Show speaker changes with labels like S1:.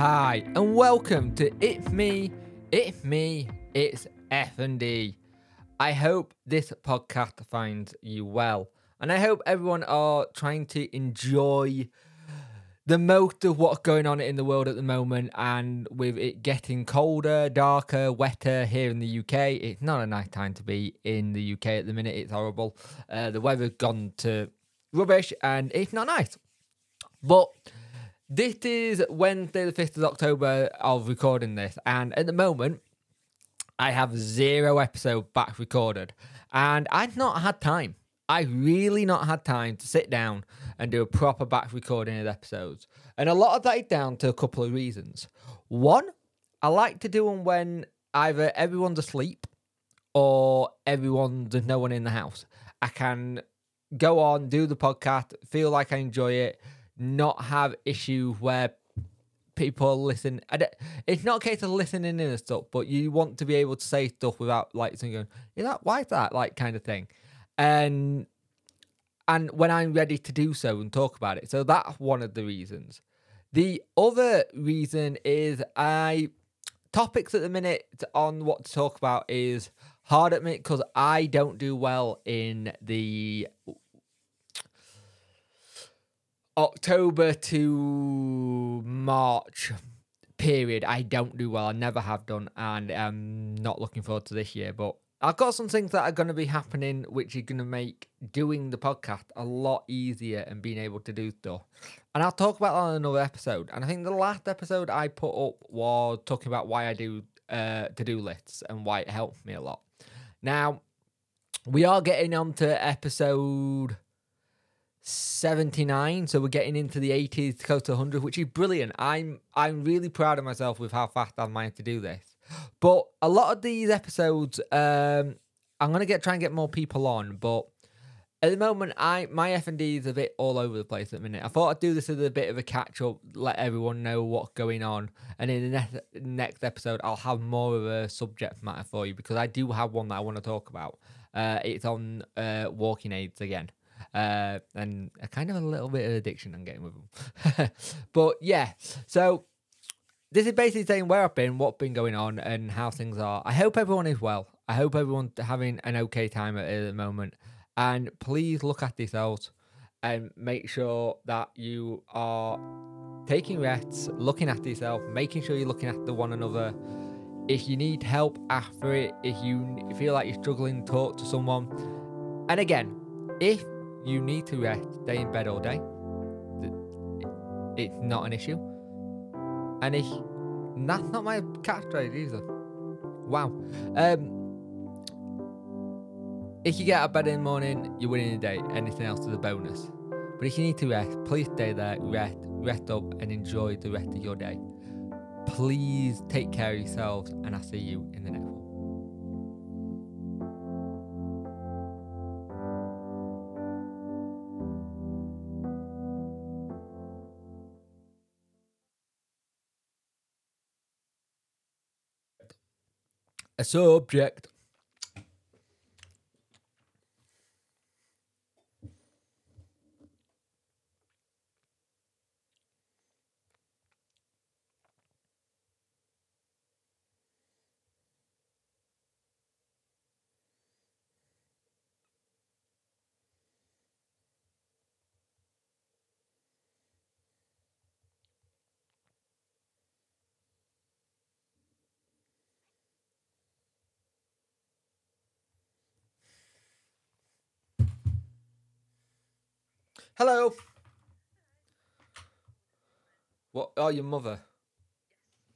S1: Hi, and welcome to It's Me, It's Me, It's F and D. I hope this podcast finds you well, and I hope everyone are trying to enjoy the most of what's going on in the world at the moment, and with it getting colder, darker, wetter here in the UK, it's not a nice time to be in the UK at the minute. It's horrible. Uh, the weather's gone to rubbish, and it's not nice. But this is Wednesday, the 5th of October of recording this, and at the moment, I have zero episode back recorded, and I've not had time. I really not had time to sit down and do a proper back recording of episodes, and a lot of that is down to a couple of reasons. One, I like to do them when either everyone's asleep or everyone there's no one in the house. I can go on, do the podcast, feel like I enjoy it, not have issues where people listen. It's not a case of listening in and stuff, but you want to be able to say stuff without like saying, going, "Is that why is that?" like kind of thing. And and when I'm ready to do so and talk about it, so that's one of the reasons. The other reason is I topics at the minute on what to talk about is hard at me because I don't do well in the October to March period. I don't do well. I never have done, and I'm not looking forward to this year. But I've got some things that are going to be happening, which are going to make doing the podcast a lot easier and being able to do stuff. And I'll talk about that on another episode. And I think the last episode I put up was talking about why I do uh, to do lists and why it helps me a lot. Now, we are getting on to episode 79 so we're getting into the 80s to go to 100 which is brilliant. I'm i'm really proud of myself with how fast i've managed to do this. But a lot of these episodes um i'm gonna get try and get more people on but at the moment i my f&d is a bit all over the place at the minute. I thought i'd do this as a bit of a catch up let everyone know what's going on and in the next next episode i'll have more of a subject matter for you because i do have one that i want to talk about. Uh it's on uh walking aids again uh, and a kind of a little bit of addiction I'm getting with them. but yeah, so this is basically saying where I've been, what's been going on, and how things are. I hope everyone is well. I hope everyone's having an okay time at, at the moment. And please look at yourselves and make sure that you are taking rests, looking after yourself, making sure you're looking after one another. If you need help after it, if you feel like you're struggling, talk to someone. And again, if you need to rest, stay in bed all day. It's not an issue. And if that's not my catchphrase either. Wow. Um, if you get out of bed in the morning, you're winning the day. Anything else is a bonus. But if you need to rest, please stay there, rest, rest up, and enjoy the rest of your day. Please take care of yourselves, and I'll see you in the next a subject. Hello. What? Oh, your mother.